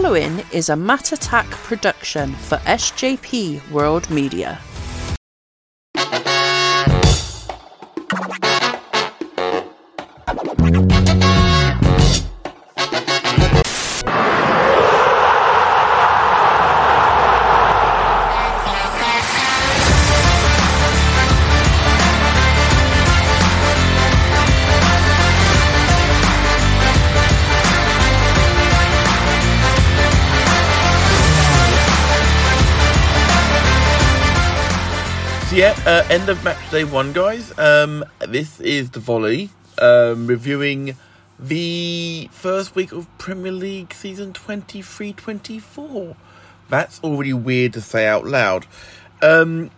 following is a Matt Attack production for SJP World Media. Yeah, uh, end of match day one, guys. Um, this is the volley um, reviewing the first week of Premier League season 23-24. That's already weird to say out loud. Um,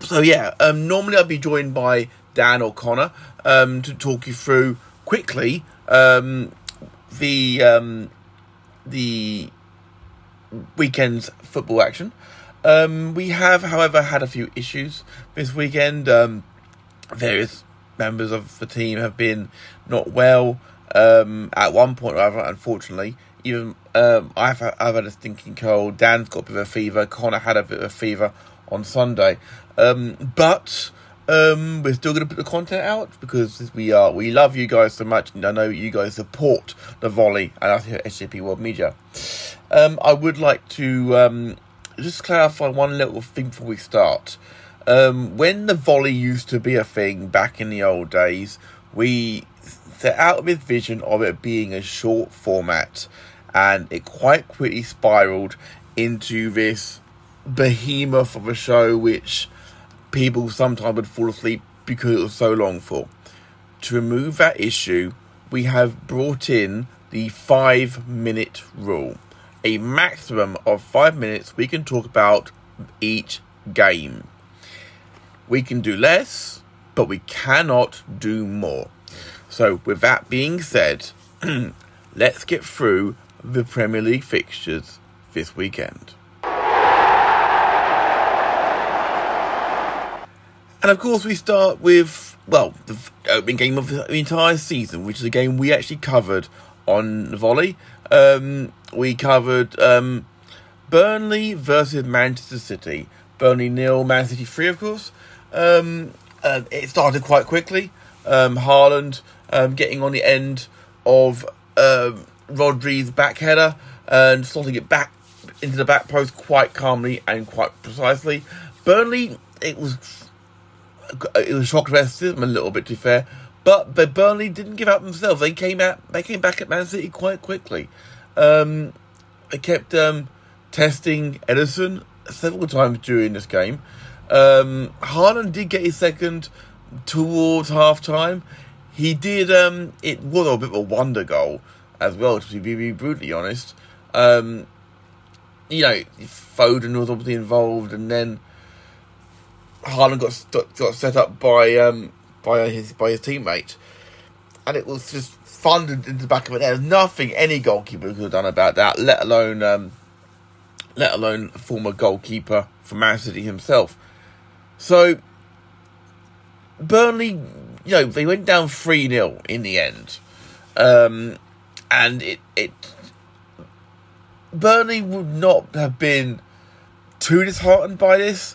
so yeah, um, normally I'd be joined by Dan or Konor um, to talk you through quickly um, the um, the weekend's football action. Um, we have, however, had a few issues this weekend. Um, various members of the team have been not well. Um, at one point, rather, unfortunately, even um, I've, I've had a stinking cold. Dan's got a bit of a fever. Konor had a bit of a fever on Sunday. Um, but um, we're still going to put the content out because we are we love you guys so much, and I know you guys support the volley and I think SJP World Media. Um, I would like to um, just clarify one little thing before we start. Um, when the volley used to be a thing back in the old days, we set out with vision of it being a short format, and it quite quickly spiraled into this behemoth of a show which people sometimes would fall asleep because it was so long for. To remove that issue, we have brought in the five minute rule. A maximum of five minutes we can talk about each game. We can do less, but we cannot do more. So, with that being said, let's get through the Premier League fixtures this weekend. And of course, we start with, well, the opening game of the entire season, which is a game we actually covered on volley. Um, we covered um, Burnley versus Manchester City. Burnley nil, Man City three, of course. Um, uh, it started quite quickly. Um, Haaland um, getting on the end of um, Rodri's back header and slotting it back into the back post quite calmly and quite precisely. Burnley, it was it was shock them a little bit, to be fair. But but Burnley didn't give up themselves. They came out. They came back at Man City quite quickly. Um, they kept um, testing Ederson several times during this game. Um, Haaland did get his second towards half time. He did. Um, it was a bit of a wonder goal as well, to be, be brutally honest. Um, you know, Foden was obviously involved, and then Haaland got got set up by um, by his by his teammate, and it was just funded into the back of it. There's nothing any goalkeeper could have done about that, let alone um, let alone a former goalkeeper for Man City himself. So Burnley, you know, they went down three 0 in the end, um, and it it Burnley would not have been too disheartened by this.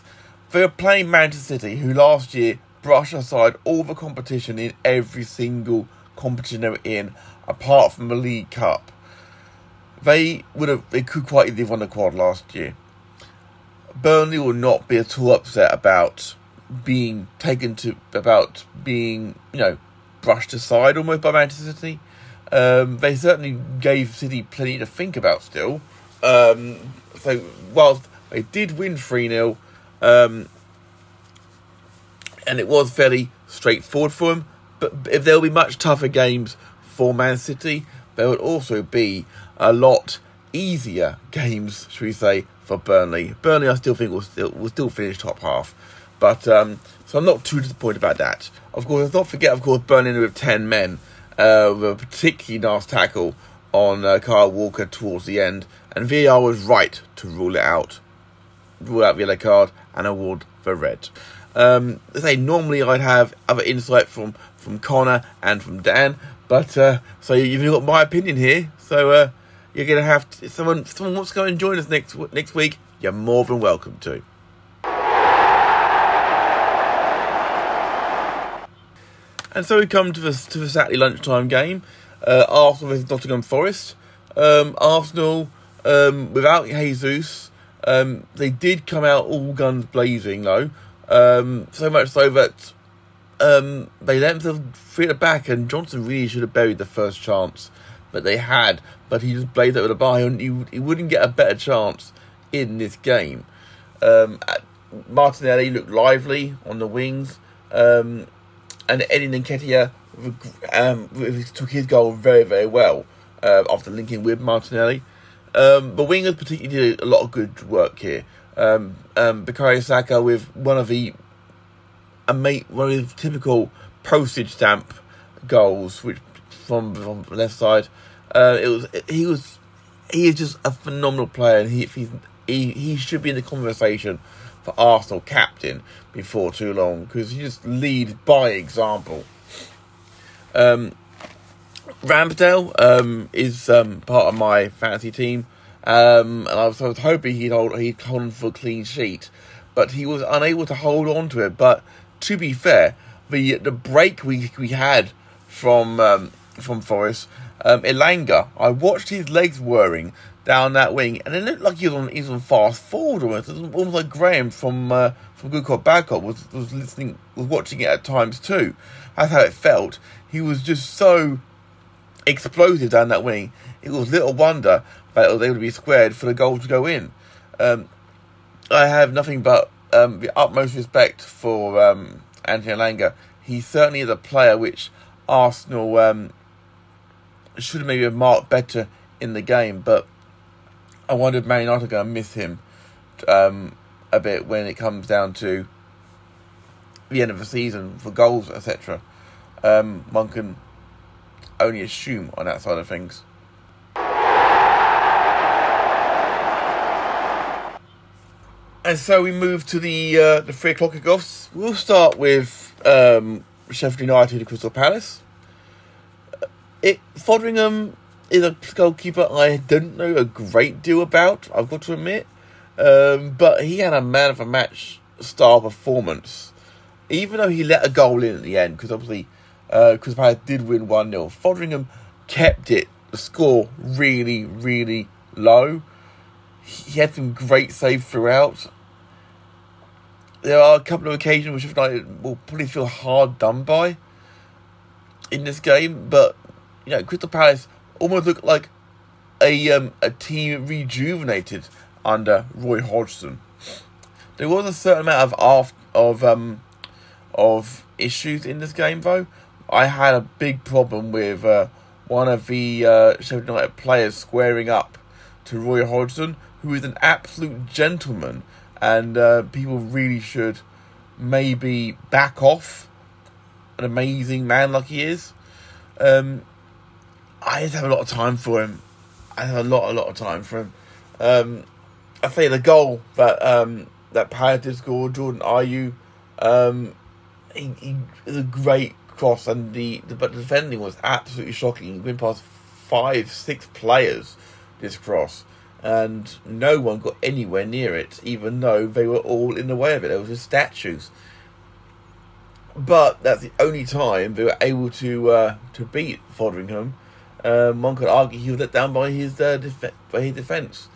They were playing Manchester City, who last year brushed aside all the competition in every single competition they were in, apart from the League Cup. They would have, they could quite easily have won the quad last year. Burnley will not be at all upset about being taken to, about being, you know, brushed aside almost by Manchester City. Um, they certainly gave City plenty to think about still. Um, so, whilst they did win 3 0, um, and it was fairly straightforward for them. But if there will be much tougher games for Man City, there would also be a lot easier games, should we say, for Burnley. Burnley, I still think will still will still finish top half, but um, so I'm not too disappointed about that. Of course, let's not forget, of course, Burnley with ten men, uh, with a particularly nasty tackle on uh, Kyle Walker towards the end, and VAR was right to rule it out, rule out the yellow card and award the red. Um, say normally I'd have other insight from from Konor and from Dan, but uh, so you've got my opinion here. So uh, you're have to, someone someone wants to go and join us next next week. You're more than welcome to. And so we come to the to the Saturday lunchtime game. Uh, Arsenal versus Nottingham Forest. Um, Arsenal um, without Jesus, um, they did come out all guns blazing though. Um, so much so that um, they let themselves free at the back, and Johnson really should have buried the first chance that they had, but he just blazed with a bar, and he, he wouldn't get a better chance in this game. Um, Martinelli looked lively on the wings, um, and Eddie Nketiah um, took his goal very, very well uh, after linking with Martinelli. Um, the wingers particularly did a lot of good work here. Um, um, Saka with one of the a mate, one of the typical postage stamp goals, which from from the left side. Uh, it was he was he is just a phenomenal player, and he he he should be in the conversation for Arsenal captain before too long because he just leads by example. Um, Ramsdale um, is um, part of my fantasy team, um, and I was, I was, hoping he'd hold he'd hold on for a clean sheet, but he was unable to hold on to it. But to be fair, the the break we we had from um, from Forest, um, Elanga, I watched his legs whirring down that wing, and it looked like he was on he was on fast forward almost. Almost like Graham from uh, from Good Cop Bad Cop was was listening was watching it at times too. That's how it felt. He was just so explosive down that wing. It was little wonder that able to be squared for the goal to go in. Um, I have nothing but um, the utmost respect for um, Anthony Elanga. He certainly is a player which Arsenal um, should maybe have marked better in the game, but I wonder if Man are going to miss him um, a bit when it comes down to the end of the season for goals, etc. Um, one can only assume on that side of things. And so we move to the uh, the three o'clock kickoffs. We'll start with um, Sheffield United and Crystal Palace. It Foderingham is a goalkeeper I don't know a great deal about. I've got to admit, um, but he had a man of a match star performance. Even though he let a goal in at the end, because obviously uh, Crystal Palace did win one 0 Foderingham kept it the score really really low. He had some great saves throughout there are a couple of occasions which United will probably feel hard done by in this game, but you know, Crystal Palace almost looked like a um, a team rejuvenated under Roy Hodgson. There was a certain amount of of um of issues in this game though. I had a big problem with uh, one of the uh, Sheffield United players squaring up to Roy Hodgson, who is an absolute gentleman and uh, people really should maybe back off an amazing man like he is. Um, I just have a lot of time for him. I have a lot, a lot of time for him. Um, I say the goal that um, that Palace did score, Jordan Ayew, um, he, he a great cross, and the, the but the defending was absolutely shocking. He went past five, six players this cross and no one got anywhere near it, even though they were all in the way of it. There was just statues. But that's the only time they were able to uh, to beat Foderingham. Um, one could argue he was let down by his uh, def- by his defence.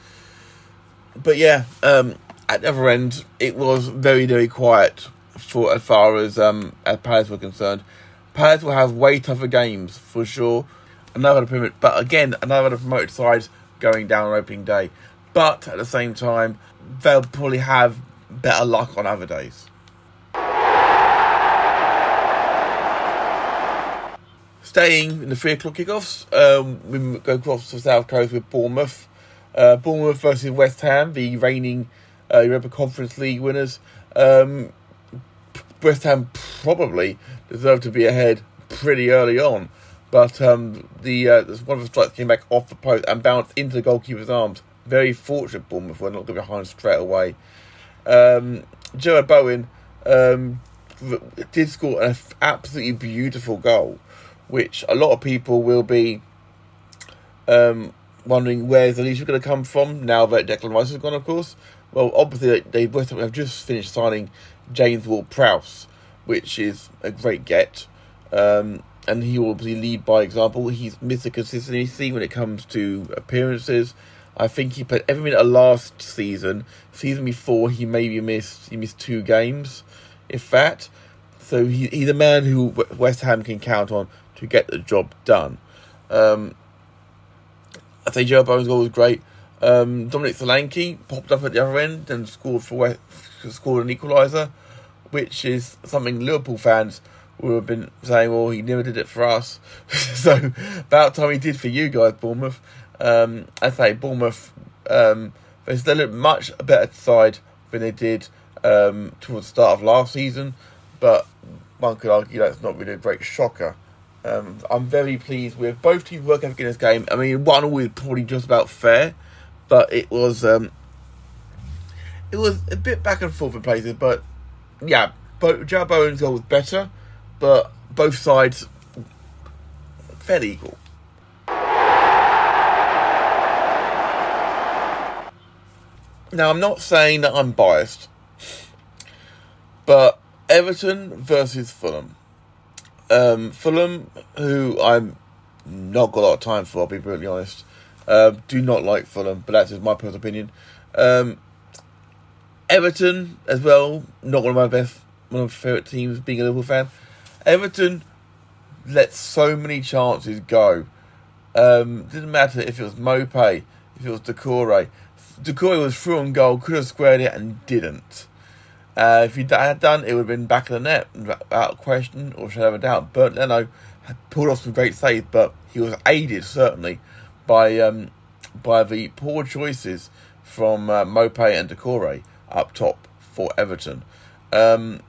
But yeah, um, at the other end, it was very very quiet for as far as um, as Palace were concerned. Palace will have way tougher games for sure. Another promoted, but again, another promoted sides going down on opening day. But at the same time, they'll probably have better luck on other days. Staying in the three o'clock kickoffs, um, we go across to South Coast with Bournemouth. Uh, Bournemouth versus West Ham, the reigning uh, Europa Conference League winners. Um, West Ham probably deserve to be ahead pretty early on. But um, the uh, one of the strikes came back off the post and bounced into the goalkeeper's arms. Very fortunate Bournemouth were not going behind straight away. Um, Bowen um, did score an absolutely beautiful goal, which a lot of people will be um, wondering where's Alicia going to come from now that Declan Rice has gone, of course. Well, obviously, they Ham have just finished signing James Ward Prowse, which is a great get. Um, and he will obviously lead by example. He's missed the consistency when it comes to appearances. I think he played every minute of last season. Season before, he maybe missed he missed two games, if that. So he, he's a man who West Ham can count on to get the job done. Um, I say Joe Bowen's goal was great. Um, Dominic Solanke popped up at the other end and scored for West, scored an equaliser, which is something Liverpool fans would have been saying, well, he never did it for us. so about time he did for you guys, Bournemouth. Um, I say Bournemouth, um, they still look much better side than they did um, towards the start of last season, but one could argue that's not really a great shocker. Um, I'm very pleased with both teams' work ethic in this game. I mean, one all is probably just about fair, but it was um, it was a bit back and forth in places. But yeah, Joe Bowen's goal was better, but both sides fairly equal. Now, I'm not saying that I'm biased, but Everton versus Fulham. Um, Fulham, who I'm not got a lot of time for, I'll be brutally honest. Uh, do not like Fulham, but that's just my personal opinion. Um, Everton as well, not one of my best, one of my favourite teams. Being a Liverpool fan, Everton let so many chances go. Um, didn't matter if it was Maupay, if it was Doucouré. Doucouré was through on goal, could have squared it and didn't. Uh, if he had done, it would have been back of the net without question or shadow of a doubt. Bernd Leno pulled off some great saves, but he was aided certainly by um, by the poor choices from uh, Maupay and Doucouré up top for Everton. Um,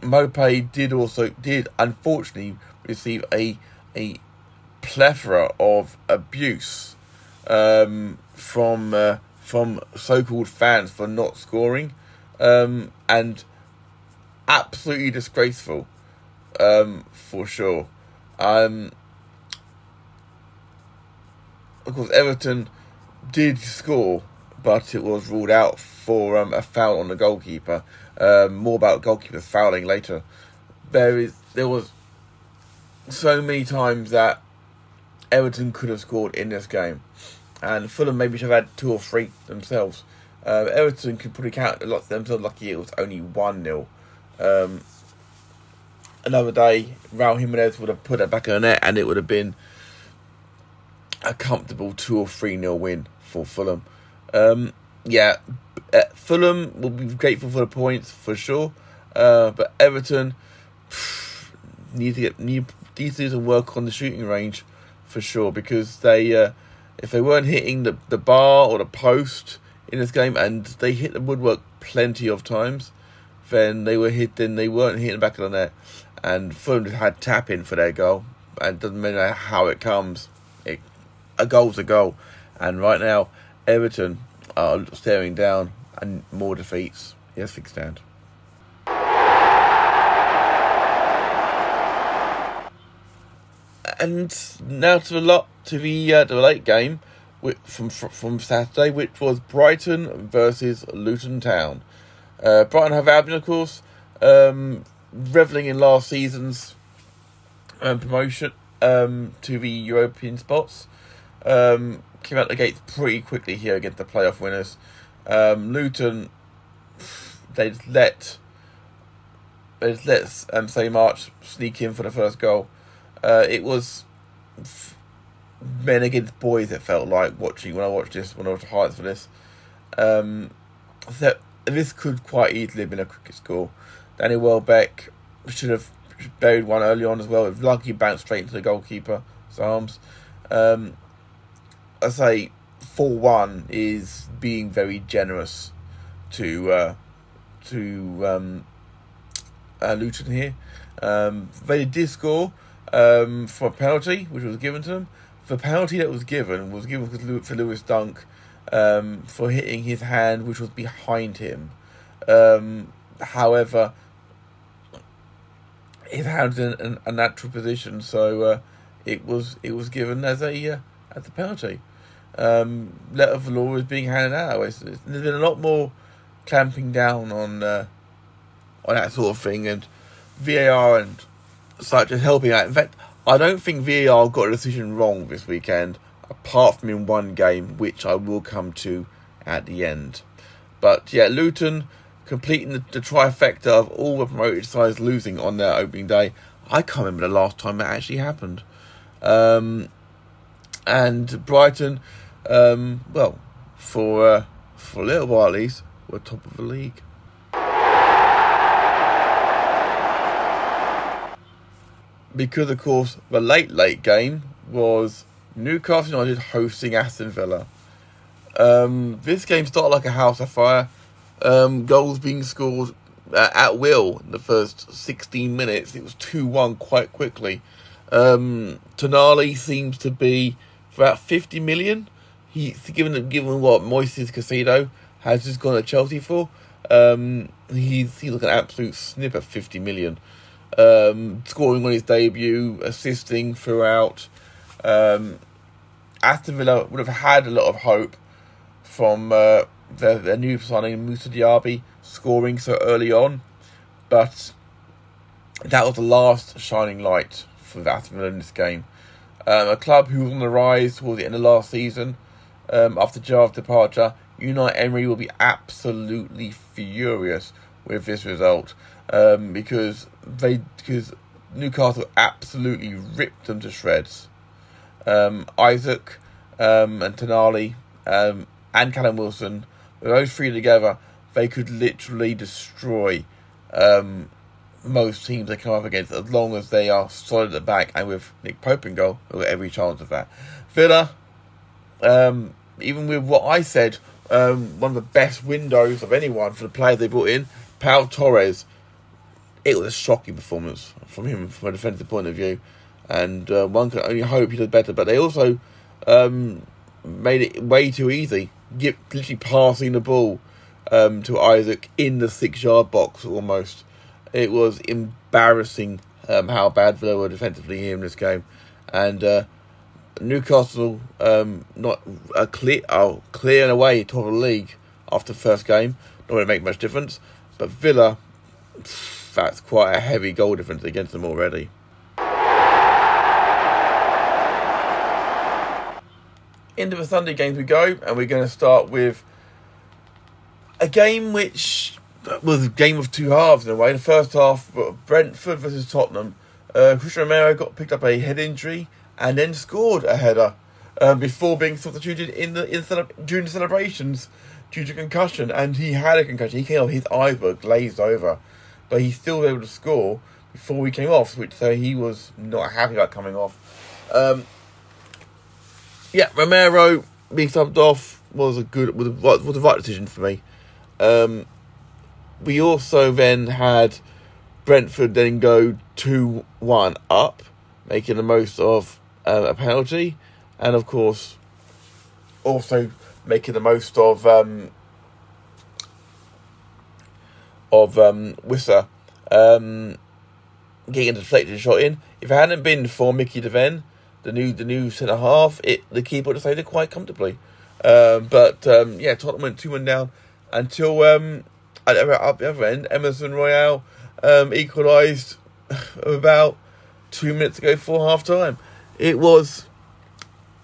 Maupay did also did unfortunately receive a a plethora of abuse um, from uh, from so-called fans for not scoring um, and absolutely disgraceful um, for sure. Um, of course, Everton did score, but it was ruled out for um, a foul on the goalkeeper. Um, more about goalkeepers fouling later. There is there was so many times that Everton could have scored in this game, and Fulham maybe should have had two or three themselves. Uh, Everton could probably count a lot themselves lucky it was only 1 0. Um, another day, Raul Jimenez would have put it back in the net and it would have been a comfortable 2 or 3 0 win for Fulham. Um, yeah, uh, Fulham will be grateful for the points for sure, uh, but Everton need to get need, need to do some work on the shooting range for sure because they uh, if they weren't hitting the, the bar or the post in this game, and they hit the woodwork plenty of times. Then they were hit. Then they weren't hitting the back of the net, and Fulham had tap in for their goal. And it doesn't matter how it comes. It, a goal's a goal, and right now Everton are staring down and more defeats. Yes, big stand. And now to the lot to the uh, the late game from from Saturday, which was Brighton versus Luton Town. Uh, Brighton have Albion, of course, um, reveling in last season's um, promotion um, to the European spots. Um, came out the gates pretty quickly here against the playoff winners. Um, Luton, they let they let um, Solly March sneak in for the first goal. Uh, it was men against boys. It felt like watching when I watched this when I watched highlights for this. Um, that this could quite easily have been a cricket score. Danny Welbeck should have buried one early on as well. If lucky bounced straight into the goalkeeper's arms. Um, I say four one is being very generous to uh, to um, uh, Luton here. Um, they did score um, for a penalty, which was given to them the penalty that was given was given for Lewis Dunk um, for hitting his hand, which was behind him. Um, however, his hand's in a natural position, so uh, it was it was given as a uh, as a penalty. Um, letter of the law is being handed out. It's, it's, there's been a lot more clamping down on uh, on that sort of thing, and VAR and such is helping out. In fact, I don't think VAR got a decision wrong this weekend, apart from in one game, which I will come to at the end. But yeah, Luton completing the, the trifecta of all the promoted sides losing on their opening day. I can't remember the last time that actually happened. Um, and Brighton, um, well, for uh, for a little while at least, we're top of the league. Because of course the late late game was Newcastle United hosting Aston Villa. Um, this game started like a house of fire. Um, goals being scored at will in the first 16 minutes. It was 2 1 quite quickly. Um, Tonali seems to be for about 50 million. He's given given what Moises Caicedo has just gone to Chelsea for. Um, he's he's like an absolute snip at 50 million. Um, scoring on his debut, assisting throughout. Um, Aston Villa would have had a lot of hope from uh, their, their new signing Moussa Diaby scoring so early on, but that was the last shining light for Aston Villa in this game. Um, a club who was on the rise towards the end of last season, um, after Gerrard's departure, Unai Emery will be absolutely furious with this result um, because they because Newcastle absolutely ripped them to shreds. Um, Isak um, and Tonali um, and Callum Wilson, those three together, they could literally destroy um, most teams they come up against as long as they are solid at the back and with Nick Pope in goal, every chance of that. Villa, um, even with what I said, um, one of the best windows of anyone for the player they brought in, Pau Torres, it was a shocking performance from him from a defensive point of view. And uh, one can only hope he does better, but they also um, made it way too easy. Get, literally passing the ball um, to Isak in the six yard box almost. It was embarrassing um, how bad Villa were defensively here in this game. And uh, Newcastle um, not a clear, oh, and away top of the league after the first game. Not going to make much difference. But Villa, that's quite a heavy goal difference against them already. into the Sunday games we go, and we're going to start with a game which was a game of two halves in a way. The first half, Brentford versus Tottenham. Uh, Cristian Romero got picked up a head injury and then scored a header um, before being substituted in the in during the celebrations due to concussion. And he had a concussion. He came off, his eyes were glazed over, but he still was able to score before he came off, which so he was not happy about coming off. Um, yeah, Romero being subbed off was a good was a, was the right decision for me. Um, we also then had Brentford then go two one up, making the most of uh, a penalty, and of course, also making the most of um, of um, Wissa um, getting a deflected shot in. If it hadn't been for Micky van de Ven, the new the new centre half, it the keeper decided quite comfortably. Um, but um, yeah, Tottenham went two one down until um, at the other end, Emerson Royal um, equalised about two minutes ago for half time. It was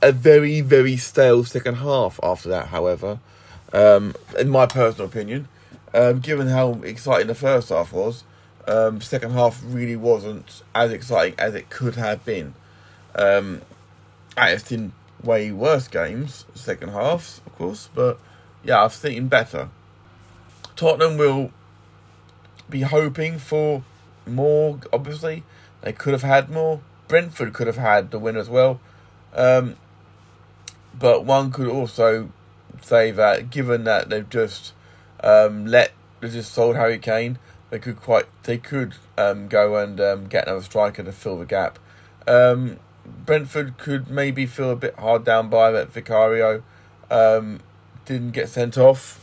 a very very stale second half after that. However, um, in my personal opinion, um, given how exciting the first half was, um, second half really wasn't as exciting as it could have been. Um, I've seen way worse games, second halves, of course, but yeah, I've seen better. Tottenham will be hoping for more, obviously. They could have had more. Brentford could have had the win as well. Um, but one could also say that given that they've just um, let they just sold Harry Kane, they could quite they could um, go and um, get another striker to fill the gap. Um, Brentford could maybe feel a bit hard down by that Vicario um, didn't get sent off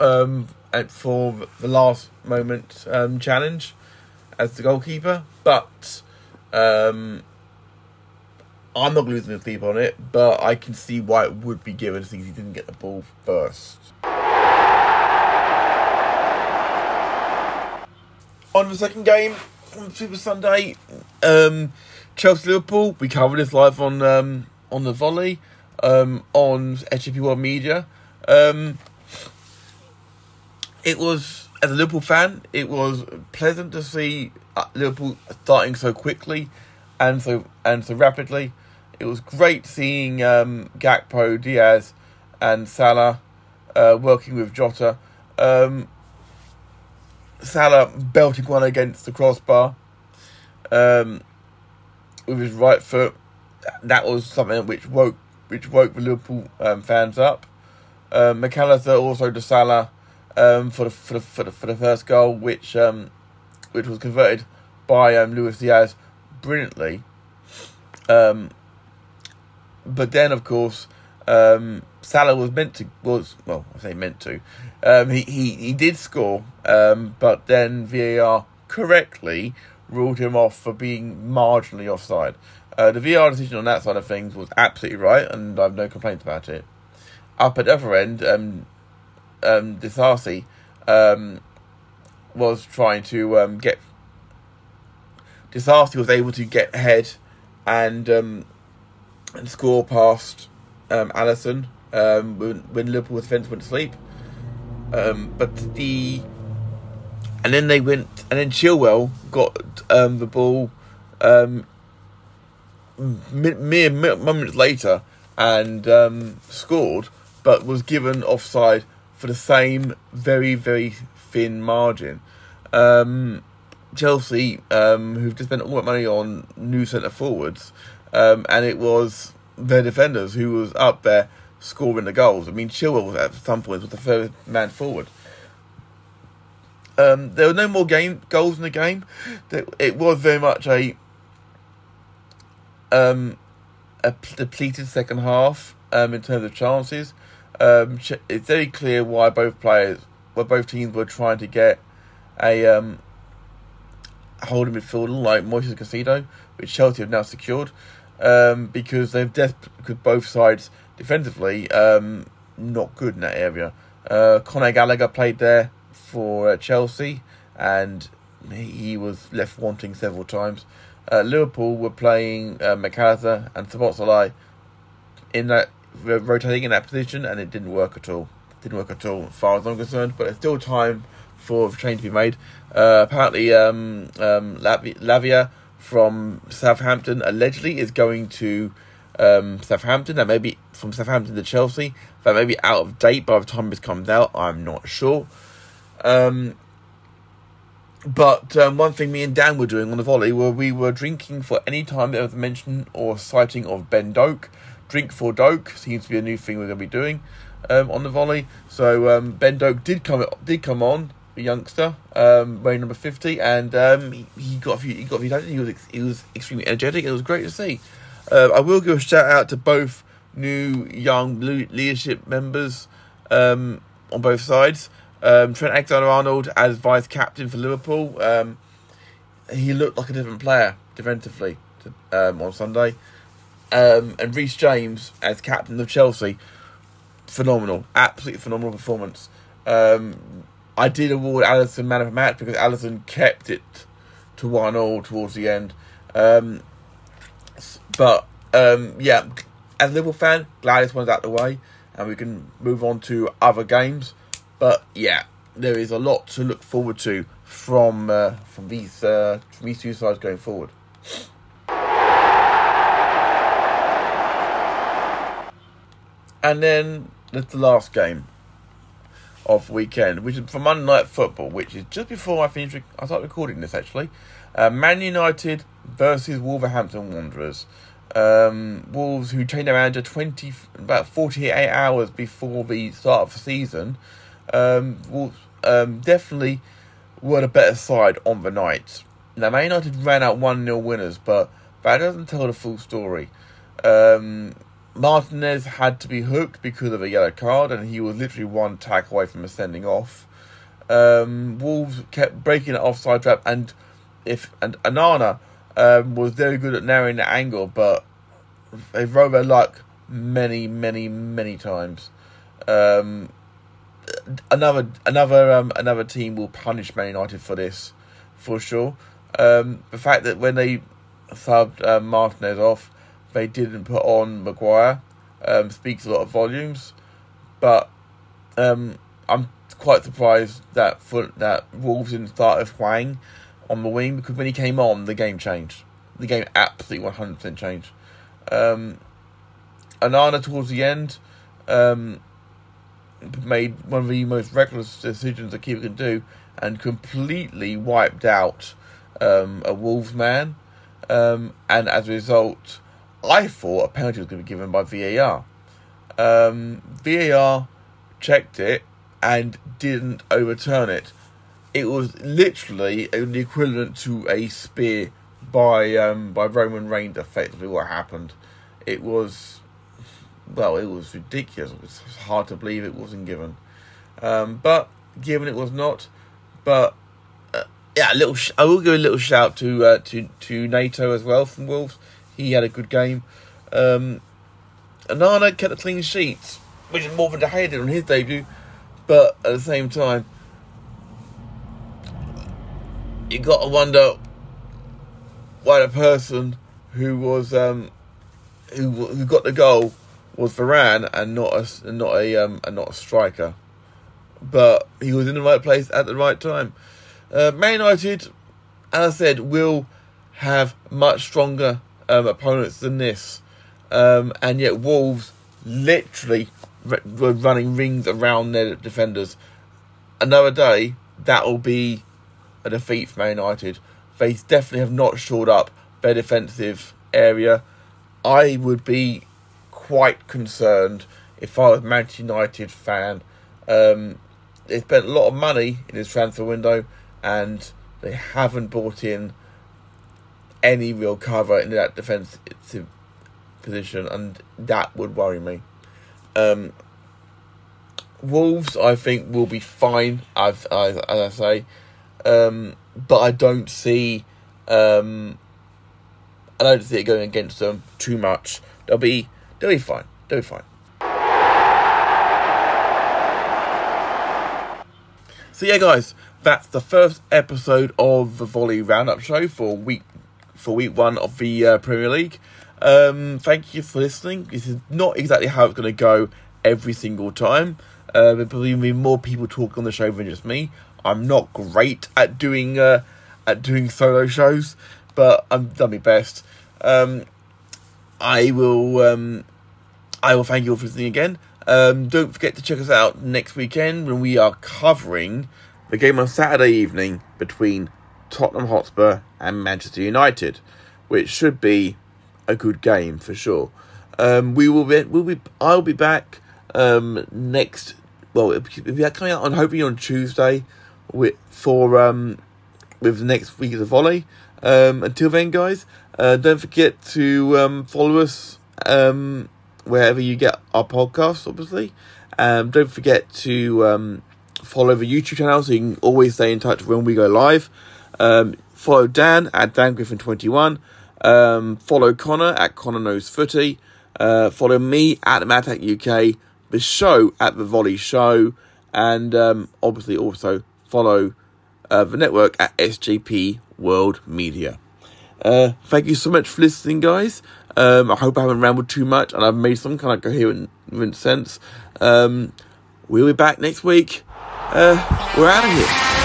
um, for the last moment challenge as the goalkeeper, but um, I'm not losing sleep on it, but I can see why it would be given since he didn't get the ball first. On the second game on Super Sunday, um, Chelsea Liverpool. We covered this live on um, on the volley um, on SJP World Media. Um, it was as a Liverpool fan, it was pleasant to see uh, Liverpool starting so quickly and so and so rapidly. It was great seeing um, Gakpo, Diaz, and Salah uh, working with Jota. Um, Salah belting one against the crossbar um, with his right foot. That was something which woke which woke the Liverpool um, fans up. Um, Mac Allister also to Salah um, for the for the for the, for the first goal, which um, which was converted by um, Luis Diaz brilliantly. Um, but then, of course, um, Salah was meant to was well, I say meant to. Um, he, he he did score, um, but then VAR correctly ruled him off for being marginally offside. Uh, the VAR decision on that side of things was absolutely right, and I have no complaints about it. Up at the other end, um, um, um, was trying to um, get. Disasi was able to get ahead and um, and score past um, Alisson um, when, when Liverpool's defence went to sleep. Um, but the and then they went and then Chilwell got um, the ball um, mere moments later and um, scored, but was given offside for the same very very thin margin. Um, Chelsea, um, who've just spent all that money on new centre forwards, um, and it was their defenders who was up there scoring the goals. I mean, Chilwell was at some points was the third man forward. Um, there were no more game goals in the game. It was very much a um, a depleted second half um, in terms of chances. Um, it's very clear why both players, why both teams were trying to get a um, holding midfielder like Moises Caicedo, which Chelsea have now secured, um, because they've both sides defensively um, not good in that area. Uh, Conor Gallagher played there for uh, Chelsea, and he was left wanting several times. Uh, Liverpool were playing uh, Mac and Szoboszlai in that rotating in that position, and it didn't work at all. Didn't work at all, as far as I'm concerned. But there's still time for a change to be made. Uh, apparently, um, um, Lavia from Southampton allegedly is going to um, Southampton. That may be from Southampton to Chelsea. That may be out of date by the time this comes out. I'm not sure. Um, but um, one thing me and Dan were doing on the volley were we were drinking for any time there was a mention or sighting of Ben Doak. Drink for Doak seems to be a new thing we're going to be doing um, on the volley. So um, Ben Doak did come did come on, the youngster, um, wearing number fifty, and um, he, he, got a few he got a few He was he was extremely energetic. It was great to see. Uh, I will give a shout out to both new young leadership members um, on both sides. Um, Trent Alexander-Arnold as vice captain for Liverpool. He looked like a different player defensively on Sunday. Um, and Reece James as captain of Chelsea. Phenomenal, absolutely phenomenal performance. Um, I did award Alisson man of the match because Alisson kept it to one all towards the end. Um, but yeah, as a Liverpool fan, glad this one's out the way and we can move on to other games. But yeah, there is a lot to look forward to from uh, from these uh, from these two sides going forward. And then that's the last game of weekend, which is for Monday Night Football, which is just before I finish. I start recording this actually. Uh, Man United versus Wolverhampton Wanderers. Um, Wolves, who trained their manager twenty about forty eight hours before the start of the season, um, will um, definitely were the better side on the night. Now, Man United ran out 1 0 winners, but that doesn't tell the full story. Um, Martinez had to be hooked because of a yellow card, and he was literally one tack away from a sending off. Um, Wolves kept breaking the offside trap, and if and Onana um, was very good at narrowing the angle, but they've rode their luck many, many, many times. Um, another another um, another team will punish Man United for this, for sure. Um, the fact that when they subbed uh, Martinez off, they didn't put on Maguire um, speaks a lot of volumes. But um, I'm quite surprised that for, that Wolves didn't start with Hwang on the wing because when he came on, the game changed. The game absolutely 100% changed. Um, Onana towards the end um, made one of the most reckless decisions a keeper can do and completely wiped out um, a Wolves man. Um, and as a result, I thought a penalty was going to be given by VAR. Um, VAR checked it and didn't overturn it. It was literally the equivalent to a spear by um, by Roman Reigns. Effectively, what happened. It was well, it was ridiculous. It was hard to believe it wasn't given. Um, but given it was not, but uh, yeah, a little. Sh- I will give a little shout to uh, to to Neto as well from Wolves. He had a good game. Um, Onana kept a clean sheet, which is more than De Gea did on his debut. But at the same time, you got to wonder why the person who was um, who who got the goal was Varane and not a not a um, and not a striker. But he was in the right place at the right time. Uh, Man United, as I said, will have much stronger um, opponents than this, um, and yet Wolves literally were running rings around their defenders. Another day, that will be a defeat for Man United. They definitely have not shored up their defensive area. I would be quite concerned if I was a Manchester United fan. Um, they spent a lot of money in this transfer window and they haven't bought in any real cover in that defensive position, and that would worry me. Um, Wolves, I think, will be fine, as, as, as I say, um, but I don't see, um, I don't see it going against them too much. They'll be, they'll be fine. They'll be fine. So yeah, guys, that's the first episode of the Volley Roundup Show for week for week one of the uh, Premier League. Um, thank you for listening. This is not exactly how it's going to go every single time. Uh, there probably be more people talking on the show than just me. I'm not great at doing uh, at doing solo shows, but I'm done my best. Um, I will um, I will thank you all for listening again. Um, don't forget to check us out next weekend when we are covering the game on Saturday evening between Tottenham Hotspur and Manchester United, which should be a good game for sure. Um, we will be, we'll be, I'll be back um, next. Well, it'll be coming out on hoping on Tuesday with for um, with the next week of volley. Um, until then, guys, uh, don't forget to um, follow us um, wherever you get our podcasts. Obviously, um, don't forget to um, follow the YouTube channel so you can always stay in touch when we go live. Um, follow Dan at Dan Griffin twenty one. Um, follow Konor at Connor Knows Footy. Uh, follow me at Mattack UK. The show at the Volley Show, and um, obviously also follow uh, the network at SJP World Media. Uh, thank you so much for listening, guys. Um, I hope I haven't rambled too much and I've made some kind of coherent sense. Um, we'll be back next week. Uh, we're out of here.